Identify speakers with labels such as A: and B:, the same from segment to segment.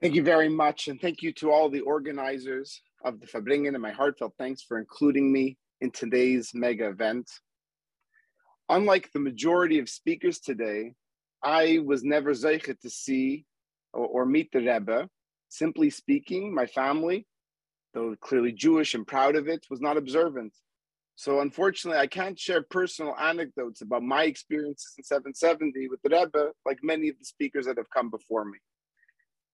A: Thank you very much. And thank you to all the organizers of the Farbrengen and my heartfelt thanks for including me in today's mega event. Unlike the majority of speakers today, I was never zeichet to see or, or, meet the Rebbe. Simply speaking, my family, though clearly Jewish and proud of it, was not observant. So unfortunately, I can't share personal anecdotes about my experiences in 770 with the Rebbe, like many of the speakers that have come before me.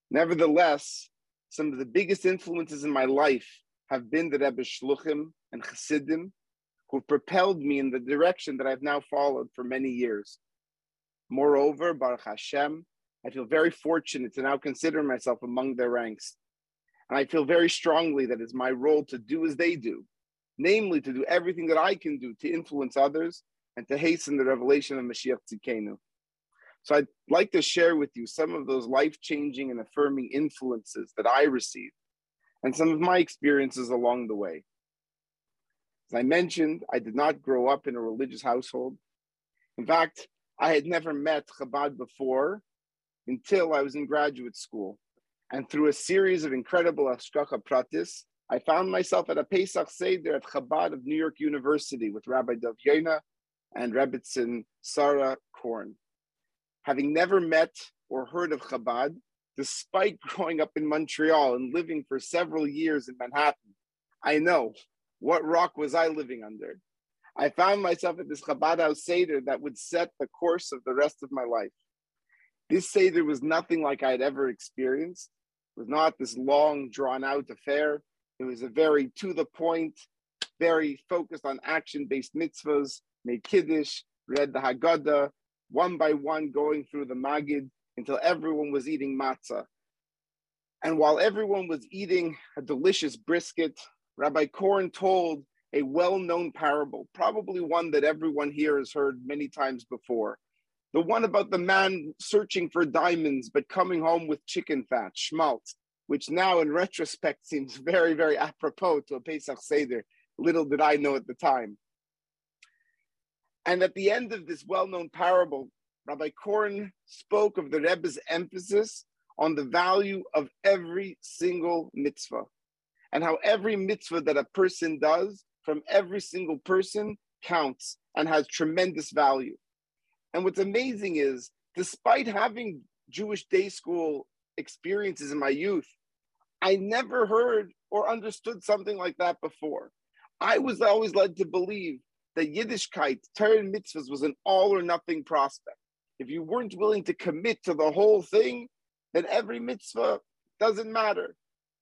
A: Nevertheless, some of the biggest influences in my life have been the Rebbe Shluchim and Chassidim, who propelled me in the direction that I've now followed for many years. Moreover, Baruch Hashem, I feel very fortunate to now consider myself among their ranks. And I feel very strongly that it's my role to do as they do, namely to do everything that I can do to influence others and to hasten the revelation of Mashiach Tzidkenu. So I'd like to share with you some of those life changing and affirming influences that I received and some of my experiences along the way. As I mentioned, I did not grow up in a religious household. In fact, I had never met Chabad before until I was in graduate school. And through a series of incredible Hashgacha Pratis, I found myself at a Pesach Seder at Chabad of New York University with Rabbi Dov Yena and Rebbitzin Sarah Korn having never met or heard of Chabad, despite growing up in Montreal and living for several years in Manhattan, I know what rock was I living under. I found myself at this Chabad house Seder that would set the course of the rest of my life. This Seder was nothing like I'd ever experienced. It was not this long, drawn out affair. It was a very to the point, very focused on action based mitzvahs, made Kiddush, read the Haggadah, one by one going through the Magid until everyone was eating matzah. And while everyone was eating a delicious brisket, Rabbi Korn told a well known parable, probably one that everyone here has heard many times before. The one about the man searching for diamonds but coming home with chicken fat, schmaltz, which now in retrospect seems very, very apropos to a Pesach Seder. Little did I know at the time. And at the end of this well known parable, Rabbi Korn spoke of the Rebbe's emphasis on the value of every single mitzvah and how every mitzvah that a person does from every single person counts and has tremendous value. And what's amazing is, despite having Jewish day school experiences in my youth, I never heard or understood something like that before. I was always led to believe that Yiddishkeit, Torah and mitzvahs, was an all or nothing prospect. If you weren't willing to commit to the whole thing, then every mitzvah doesn't matter.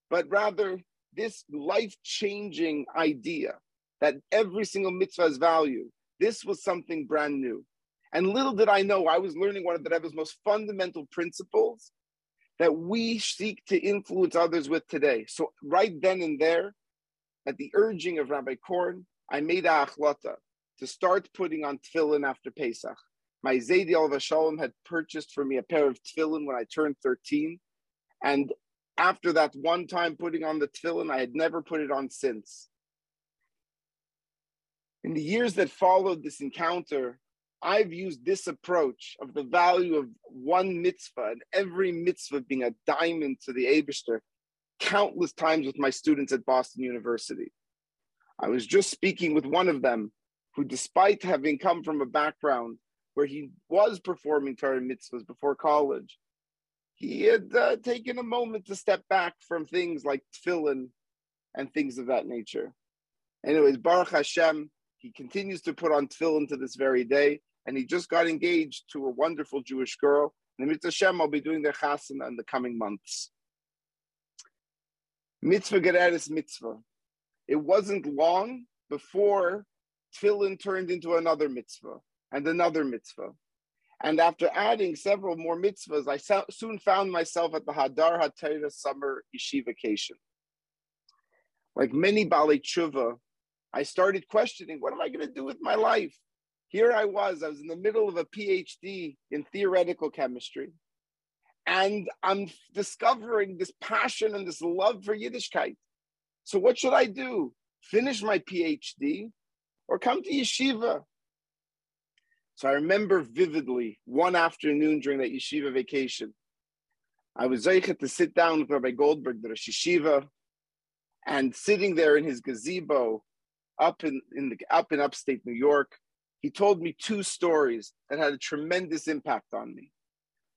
A: But rather, this life changing idea that every single mitzvah has value, this was something brand new. And little did I know, I was learning one of the Rebbe's most fundamental principles that we seek to influence others with today. So, right then and there, at the urging of Rabbi Korn, I made a achlata to start putting on tefillin after Pesach. My Zaidi al Shalom had purchased for me a pair of tefillin when I turned 13. And after that one time putting on the tefillin, I had never put it on since. In the years that followed this encounter, I've used this approach of the value of one mitzvah and every mitzvah being a diamond to the Abishter countless times with my students at Boston University. I was just speaking with one of them who, despite having come from a background where he was performing Torah mitzvahs before college, he had uh, taken a moment to step back from things like tefillin and things of that nature. Anyways, Baruch Hashem, he continues to put on tefillin to this very day, and he just got engaged to a wonderful Jewish girl. And Mitzvah Hashem, I'll be doing their chasana in the coming months. Mitzvah Gereris Mitzvah. It wasn't long before tefillin turned into another mitzvah and another mitzvah. And after adding several more mitzvahs, I so- soon found myself at the Hadar HaTorah summer yeshivacation. Like many Bali Tshuva, I started questioning, what am I going to do with my life? Here I was, I was in the middle of a PhD in theoretical chemistry. And I'm discovering this passion and this love for Yiddishkeit. So what should I do? Finish my PhD or come to yeshiva. So I remember vividly one afternoon during that yeshiva vacation. I was zeichet to sit down with Rabbi Goldberg, the Rosh Yeshiva, and sitting there in his gazebo up in, in the up in upstate New York, he told me two stories that had a tremendous impact on me.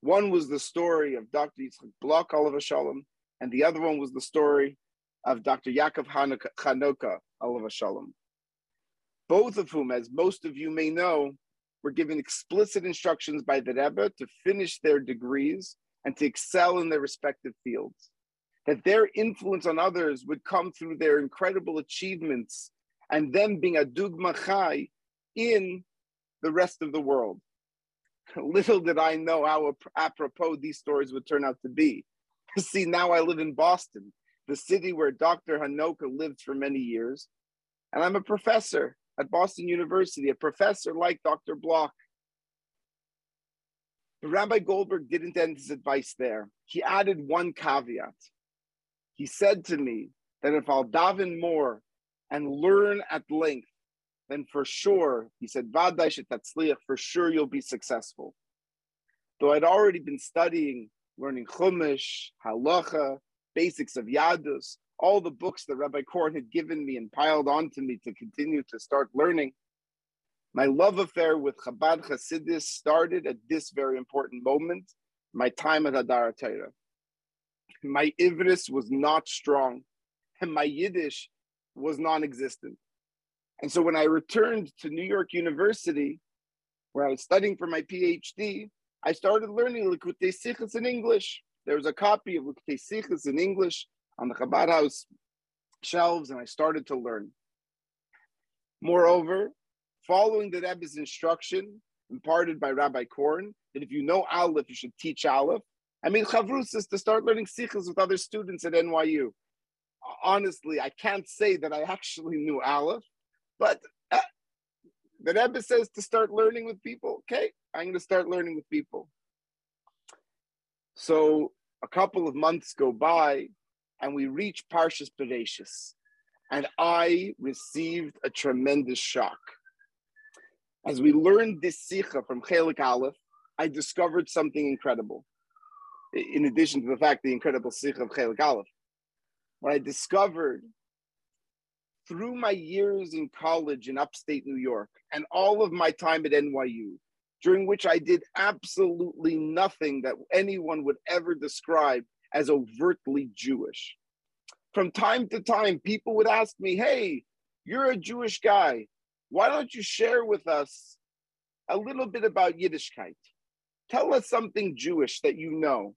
A: One was the story of Dr. Yitzchak Block, Oliver Shalom, and the other one was the story of Dr. Yaakov Hanoka, Oliver Shalom. Both of whom, as most of you may know, were given explicit instructions by the Rebbe to finish their degrees and to excel in their respective fields. That their influence on others would come through their incredible achievements and them being a dugma chai in the rest of the world. Little did I know how apropos these stories would turn out to be. See, now I live in Boston, the city where Dr. Hanoka lived for many years, and I'm a professor at Boston University, a professor like Dr. Block. But Rabbi Goldberg didn't end his advice there. He added one caveat. He said to me that if I'll daven more and learn at length, then for sure, he said, for sure you'll be successful. Though I'd already been studying, learning Chumash, Halacha, basics of Yadus, all the books that Rabbi Korn had given me and piled onto me to continue to start learning. My love affair with Chabad Hasidus started at this very important moment, my time at Hadar Torah. My Ivris was not strong, and my Yiddish was non-existent. And so when I returned to New York University, where I was studying for my PhD, I started learning Likutei Sichos in English. There was a copy of Likutei Sichos in English on the Chabad House shelves, and I started to learn. Moreover, following the Rebbe's instruction imparted by Rabbi Korn, that if you know Aleph, you should teach Aleph. I mean, Chavrus is to start learning Sichos with other students at NYU. Honestly, I can't say that I actually knew Aleph, but uh, the Rebbe says to start learning with people. Okay, I'm going to start learning with people. So a couple of months go by, and we reach Parshas Bereshis, and I received a tremendous shock. As we learned this sikha from Chelik Aleph, I discovered something incredible. In addition to the fact the incredible sikha of Chelik Aleph, what I discovered through my years in college in upstate New York and all of my time at NYU, during which I did absolutely nothing that anyone would ever describe as overtly Jewish. From time to time, people would ask me, Hey, you're a Jewish guy. Why don't you share with us a little bit about Yiddishkeit? Tell us something Jewish that you know.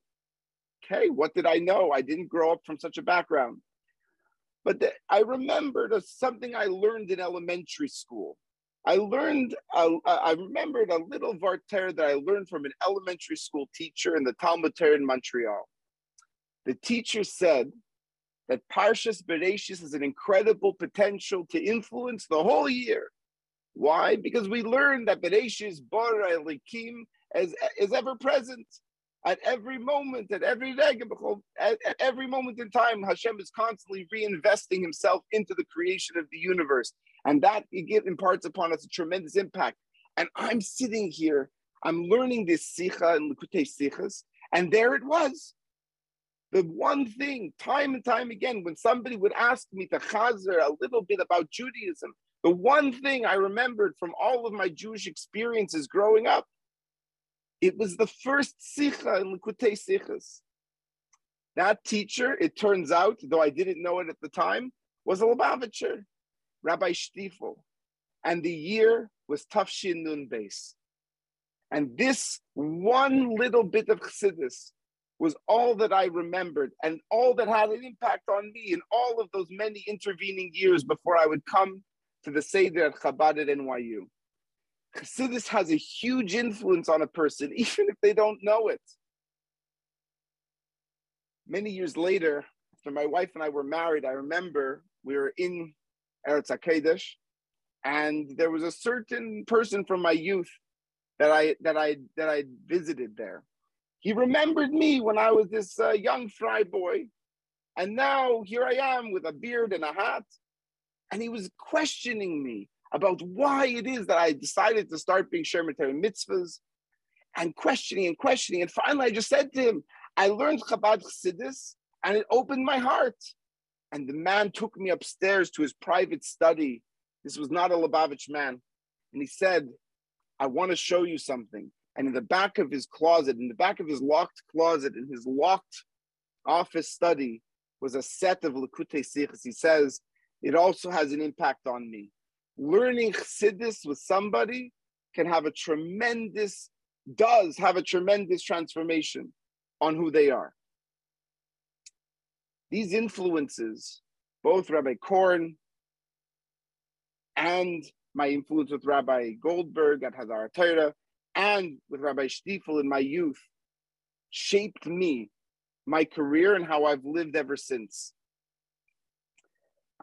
A: Okay, what did I know? I didn't grow up from such a background. But the, I remembered something I learned in elementary school. I learned, uh, I remembered a little Varter that I learned from an elementary school teacher in the Talmud Torah in Montreal. The teacher said that Parshas Bereshis has an incredible potential to influence the whole year. Why? Because we learned that Bereshis Bara Elokim is, is ever present at every moment, at every at, at every moment in time. Hashem is constantly reinvesting Himself into the creation of the universe, and that imparts upon us a tremendous impact. And I'm sitting here, I'm learning this Sikha and Likutei Sichos, and there it was the one thing, time and time again, when somebody would ask me to chazer a little bit about Judaism, the one thing I remembered from all of my Jewish experiences growing up, it was the first sikha in Likutei Sichos. That teacher, it turns out, though I didn't know it at the time, was a Lubavitcher, Rabbi Stiefel. And the year was Tafshin Nun Beis. And this one little bit of Chassidus was all that I remembered and all that had an impact on me in all of those many intervening years before I would come to the Seder at Chabad at NYU. Chassidus has a huge influence on a person, even if they don't know it. Many years later, after my wife and I were married, I remember we were in Eretz HaKodesh, and there was a certain person from my youth that I that I that I visited there. He remembered me when I was this uh, young fry boy. And now here I am with a beard and a hat. And he was questioning me about why it is that I decided to start being Shemitah mitzvahs and questioning and questioning. And finally, I just said to him, I learned Chabad Chassidus and it opened my heart. And the man took me upstairs to his private study. This was not a Lubavitch man. And he said, I want to show you something. And in the back of his closet, in the back of his locked closet, in his locked office study, was a set of Likutei Sichos. He says, it also has an impact on me. Learning Chassidus with somebody can have a tremendous, does have a tremendous transformation on who they are. These influences, both Rabbi Korn and my influence with Rabbi Goldberg at Hadar Torah and with Rabbi Stiefel in my youth, shaped me, my career, and how I've lived ever since.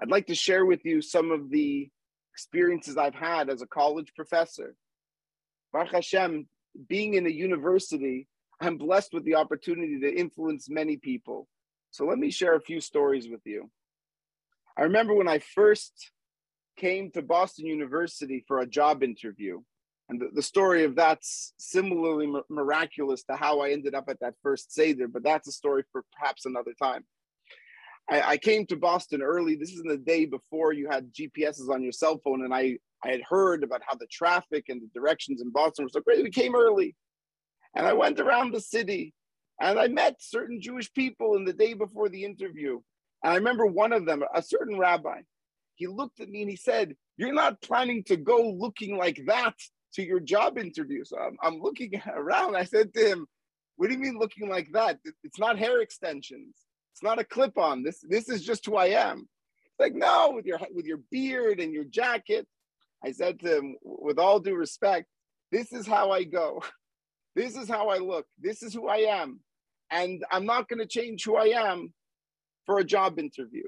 A: I'd like to share with you some of the experiences I've had as a college professor. Baruch Hashem, being in a university, I'm blessed with the opportunity to influence many people. So let me share a few stories with you. I remember when I first came to Boston University for a job interview, and the, the story of that's similarly miraculous to how I ended up at that first Seder, but that's a story for perhaps another time. I, I came to Boston early. This is in the day before you had GPSs on your cell phone, and I I had heard about how the traffic and the directions in Boston were so great. We came early, and I went around the city, and I met certain Jewish people in the day before the interview. And I remember one of them, a certain rabbi. He looked at me and he said, "You're not planning to go looking like that to your job interview." So I'm, I'm looking around. I said to him, "What do you mean looking like that? It's not hair extensions." It's not a clip on. This this is just who I am. It's like, no, with your with your beard and your jacket. I said to him, with all due respect, this is how I go. This is how I look. This is who I am. And I'm not going to change who I am for a job interview.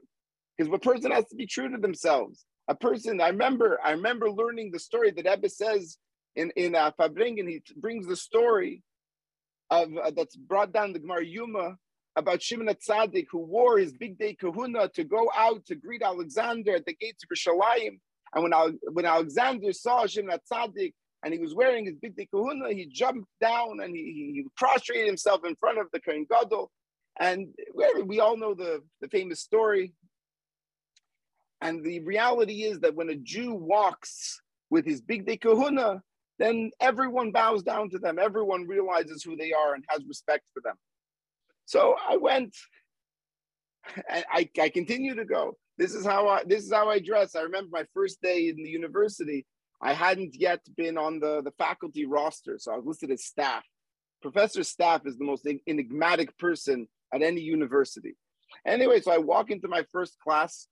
A: Because a person has to be true to themselves. A person, I remember, I remember learning the story that Ebbe says in, in uh, Farbrengen, he brings the story of uh, that's brought down the Gemara Yoma about Shimon Tzadik, who wore his bigdei kehunah to go out to greet Alexander at the gates of Yerushalayim. And when, when Alexander saw Shimon Tzadik and he was wearing his bigdei kehunah, he jumped down and he, he prostrated himself in front of the Kohen Gadol. And we all know the, the famous story. And the reality is that when a Jew walks with his bigdei kehunah, then everyone bows down to them. Everyone realizes who they are and has respect for them. So I went, and I, I continue to go. This is how I this is how I dress. I remember my first day in the university. I hadn't yet been on the, the faculty roster, so I was listed as staff. Professor staff is the most enigmatic person at any university. Anyway, so I walk into my first class,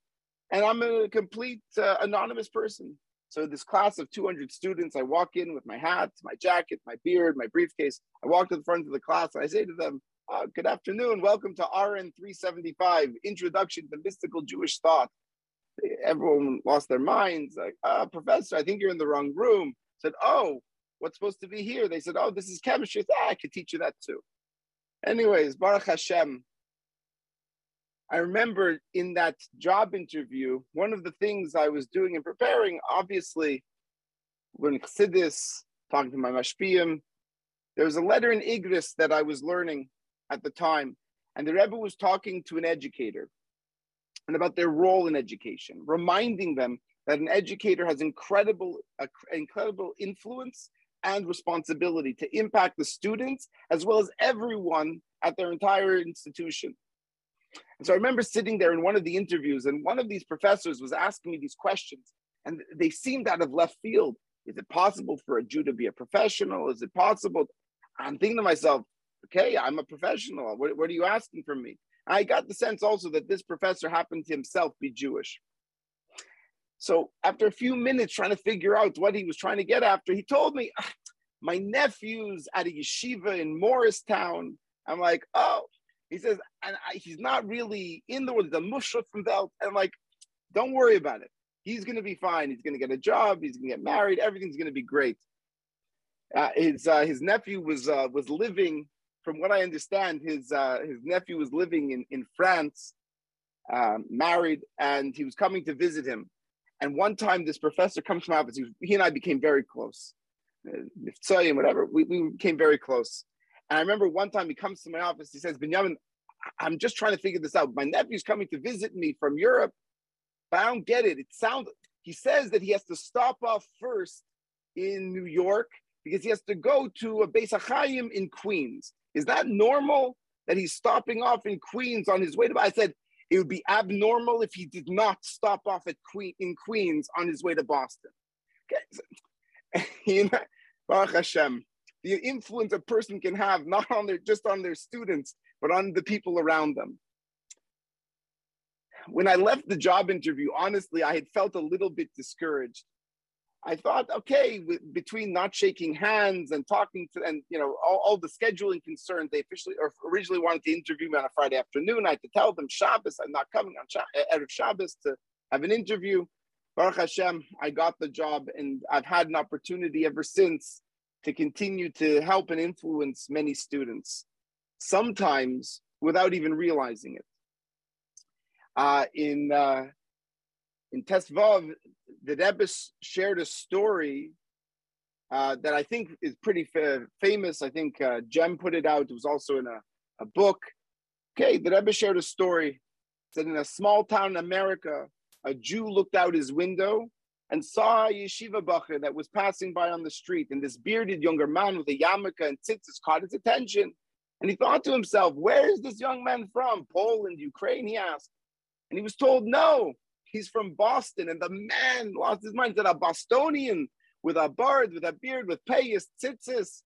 A: and I'm a complete uh, anonymous person. So this class of 200 students, I walk in with my hat, my jacket, my beard, my briefcase. I walk to the front of the class. And I say to them, uh, good afternoon. Welcome to RN 375, Introduction to Mystical Jewish Thought. Everyone lost their minds. Like, uh, Professor, I think you're in the wrong room. said, Oh, what's supposed to be here? They said, Oh, this is chemistry. Said, ah, I could teach you that too. Anyways, Baruch Hashem. I remember in that job interview, one of the things I was doing and preparing, obviously, when Chassidus, talking to my mashpiyim, there was a letter in Igros that I was learning at the time, and the Rebbe was talking to an educator and about their role in education, reminding them that an educator has incredible, incredible influence and responsibility to impact the students as well as everyone at their entire institution. And so I remember sitting there in one of the interviews, and one of these professors was asking me these questions, and they seemed out of left field. Is it possible for a Jew to be a professional? Is it possible? I'm thinking to myself, okay, I'm a professional. What, what are you asking from me? I got the sense also that this professor happened to himself be Jewish. So after a few minutes trying to figure out what he was trying to get after, he told me, ah, my nephew's at a yeshiva in Morristown. I'm like, oh, he says, and I, he's not really in the world, the mushroom from Welt. And like, don't worry about it. He's going to be fine. He's going to get a job. He's going to get married. Everything's going to be great. Uh, his uh, his nephew was uh, was living from what I understand, his uh, his nephew was living in in France, um, married, and he was coming to visit him. And one time, this professor comes to my office. He, he and I became very close, uh, and whatever. We, we became very close. And I remember one time he comes to my office, he says, Benjamin, I'm just trying to figure this out. My nephew's coming to visit me from Europe, but I don't get it. It sounds, he says that he has to stop off first in New York because he has to go to a Beis HaChaim in Queens. Is that normal that he's stopping off in Queens on his way to? I said it would be abnormal if he did not stop off at Queen in Queens on his way to Boston. Okay. Baruch Hashem, the influence a person can have not on their just on their students, but on the people around them. When I left the job interview, honestly, I had felt a little bit discouraged I thought, okay, with, between not shaking hands and talking to, and you know, all, all, the scheduling concerns, they officially or originally wanted to interview me on a Friday afternoon. I had to tell them Shabbos, I'm not coming on Erev eh, Shabbos to have an interview. Baruch Hashem, I got the job, and I've had an opportunity ever since to continue to help and influence many students, sometimes without even realizing it. Uh, in uh, in Tesvav, the Rebbe shared a story uh, that I think is pretty fa- famous. I think uh, JEM put it out. It was also in a, a book. Okay, the Rebbe shared a story. Said in a small town in America, a Jew looked out his window and saw a yeshiva bacher that was passing by on the street. And this bearded younger man with a yarmulke and tzitzis caught his attention. And he thought to himself, where is this young man from? Poland, Ukraine, he asked. And he was told, no, he's from Boston, and the man lost his mind. Said, a Bostonian with a beard, with a beard, with payas, tzitzis.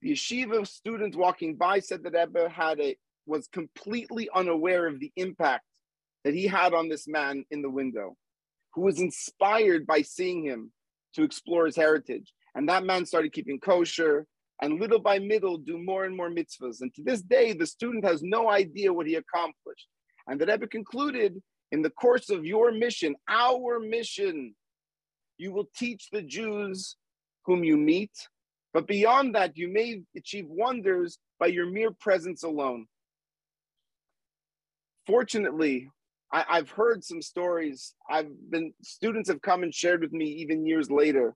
A: The yeshiva student walking by said that Rebbe had a was completely unaware of the impact that he had on this man in the window, who was inspired by seeing him to explore his heritage. And that man started keeping kosher and little by little do more and more mitzvahs. And to this day, the student has no idea what he accomplished. And the Rebbe concluded in the course of your mission, our mission, you will teach the Jews whom you meet. But beyond that, you may achieve wonders by your mere presence alone. Fortunately, I, have heard some stories. I've been students have come and shared with me even years later.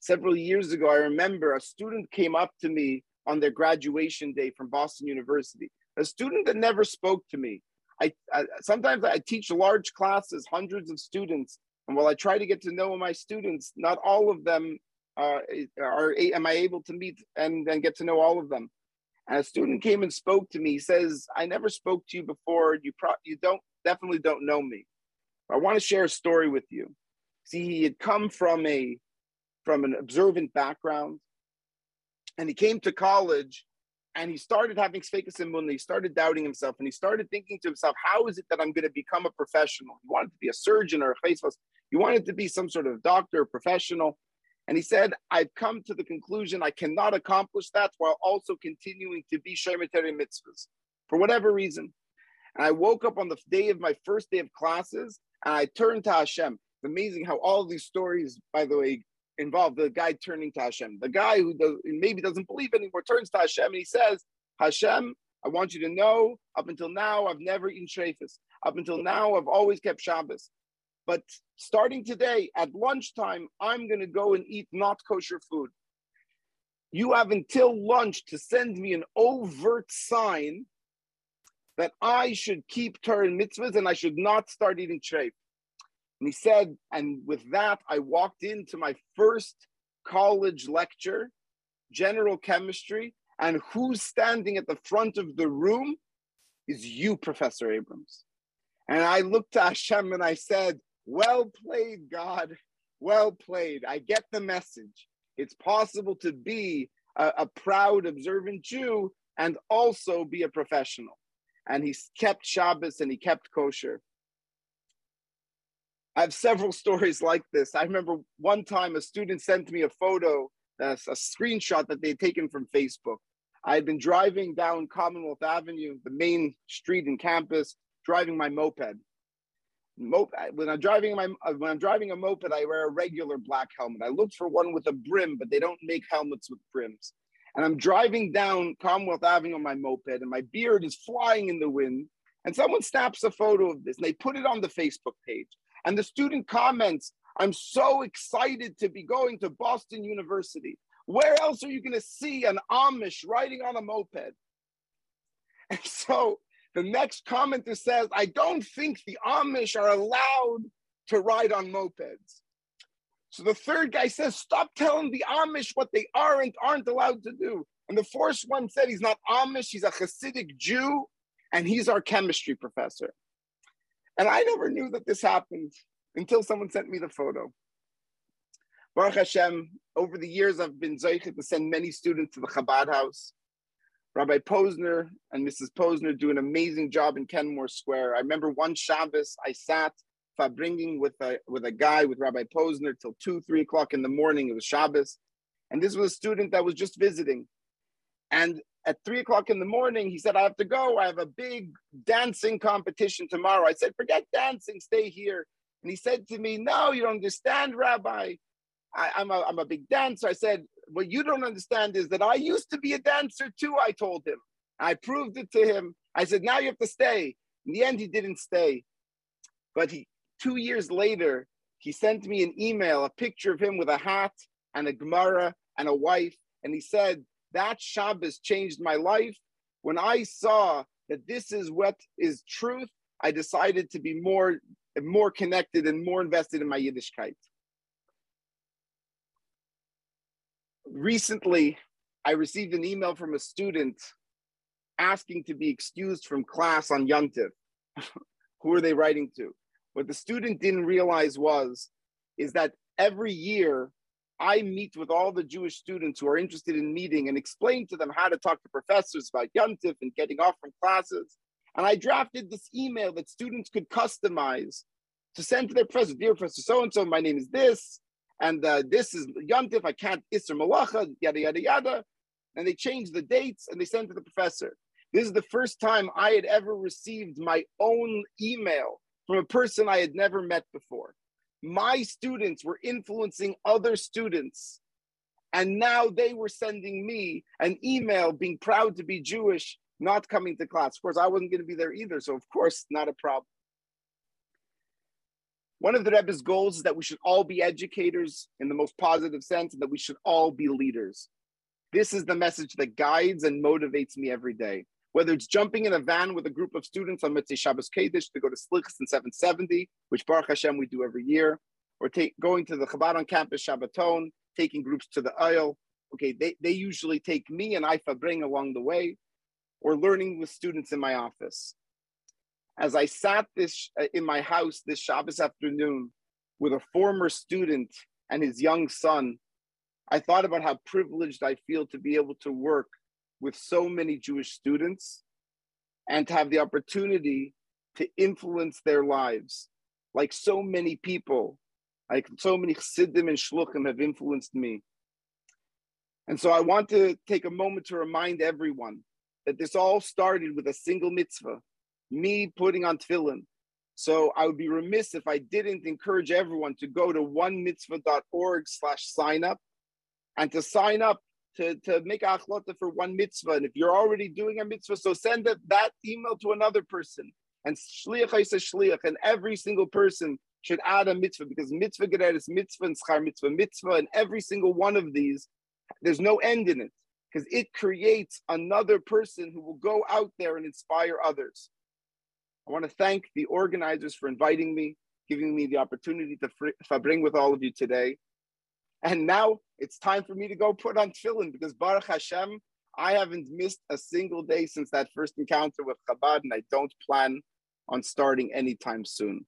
A: Several years ago, I remember a student came up to me on their graduation day from Boston University. A student that never spoke to me, I, I, sometimes I teach large classes, hundreds of students, and while I try to get to know my students, not all of them uh, are am I able to meet and, and get to know all of them. And a student came and spoke to me. He says, "I never spoke to you before. You pro- you don't definitely don't know me. I want to share a story with you. See, he had come from a from an observant background, and he came to college and he started having sfekas and he started doubting himself and he started thinking to himself how is it that i'm going to become a professional he wanted to be a surgeon or a chesvos he wanted to be some sort of doctor or professional and he said i've come to the conclusion i cannot accomplish that while also continuing to be shemitari mitzvahs for whatever reason and i woke up on the day of my first day of classes and i turned to hashem it's amazing how all these stories by the way involve the guy turning to Hashem. The guy who does, maybe doesn't believe anymore turns to Hashem and he says, Hashem, I want you to know, up until now, I've never eaten shreifus. Up until now, I've always kept Shabbos. But starting today, at lunchtime, I'm going to go and eat not kosher food. You have until lunch to send me an overt sign that I should keep Torah and mitzvahs and I should not start eating treif. And he said, and with that, I walked into my first college lecture, general chemistry, and who's standing at the front of the room is you, Professor Abrams. And I looked to Hashem and I said, Well played, God. Well played. I get the message. It's possible to be a, a proud, observant Jew and also be a professional. And he kept Shabbos and he kept kosher. I have several stories like this. I remember one time a student sent me a photo, a, a screenshot that they had taken from Facebook. I had been driving down Commonwealth Avenue, the main street in campus, driving my moped. Moped. When I'm driving my uh, when I'm driving a moped, I wear a regular black helmet. I looked for one with a brim, but they don't make helmets with brims. And I'm driving down Commonwealth Avenue on my moped, and my beard is flying in the wind. And someone snaps a photo of this, and they put it on the Facebook page. And the student comments, I'm so excited to be going to Boston University. Where else are you going to see an Amish riding on a moped? And so the next commenter says, I don't think the Amish are allowed to ride on mopeds. So the third guy says, Stop telling the Amish what they aren't aren't allowed to do. And the fourth one said he's not Amish, he's a Hasidic Jew, and he's our chemistry professor. And I never knew that this happened until someone sent me the photo. Baruch Hashem, over the years, I've been zeichet to send many students to the Chabad house. Rabbi Posner and Mrs. Posner do an amazing job in Kenmore Square. I remember one Shabbos, I sat bringing with a with a guy with Rabbi Posner till two, three o'clock in the morning. It was Shabbos, and this was a student that was just visiting. And at three o'clock in the morning, he said, "I have to go. I have a big dancing competition tomorrow." I said, "Forget dancing. Stay here." And he said to me, "No, you don't understand, Rabbi. I, I'm a I'm a big dancer." I said, "What you don't understand is that I used to be a dancer too." I told him. I proved it to him. I said, "Now you have to stay." In the end, he didn't stay, but he two years later, he sent me an email, a picture of him with a hat and a Gemara and a wife. And he said, That Shabbos changed my life. When I saw that this is what is truth, I decided to be more, more connected and more invested in my Yiddishkeit. Recently, I received an email from a student asking to be excused from class on Yontif. Who are they writing to? What the student didn't realize was, is that every year I meet with all the Jewish students who are interested in meeting and explain to them how to talk to professors about Yontif and getting off from classes. And I drafted this email that students could customize to send to their professor. Dear Professor so and so, my name is this, and uh, this is Yontif. I can't Isser Malacha, yada yada yada. And they changed the dates and they sent to the professor. This is the first time I had ever received my own email from a person I had never met before. My students were influencing other students. And now they were sending me an email being proud to be Jewish, not coming to class. Of course, I wasn't going to be there either. So, of course, not a problem. One of the Rebbe's goals is that we should all be educators in the most positive sense and that we should all be leaders. This is the message that guides and motivates me every day whether it's jumping in a van with a group of students on Mitzvah Shabbos Kaddish to go to Slichas in 770, which Baruch Hashem we do every year, or take, going to the Chabad on campus Shabbaton, taking groups to the Ohel. Okay, they, they usually take me and I bring along the way, or learning with students in my office. As I sat this uh, in my house this Shabbos afternoon with a former student and his young son, I thought about how privileged I feel to be able to work with so many Jewish students and to have the opportunity to influence their lives. Like so many people, like so many Chassidim and Shluchim have influenced me. And so I want to take a moment to remind everyone that this all started with a single mitzvah, me putting on tefillin. So I would be remiss if I didn't encourage everyone to go to onemitzvah.org slash sign up and to sign up to, to make a for one mitzvah. And if you're already doing a mitzvah, so send that, that email to another person. And shliach is a shliach, and every single person should add a mitzvah because mitzvah gerer is mitzvah and schar mitzvah mitzvah, and every single one of these, there's no end in it because it creates another person who will go out there and inspire others. I want to thank the organizers for inviting me, giving me the opportunity to, to bring with all of you today. And now it's time for me to go put on tefillin because Baruch Hashem, I haven't missed a single day since that first encounter with Chabad, and I don't plan on starting anytime soon.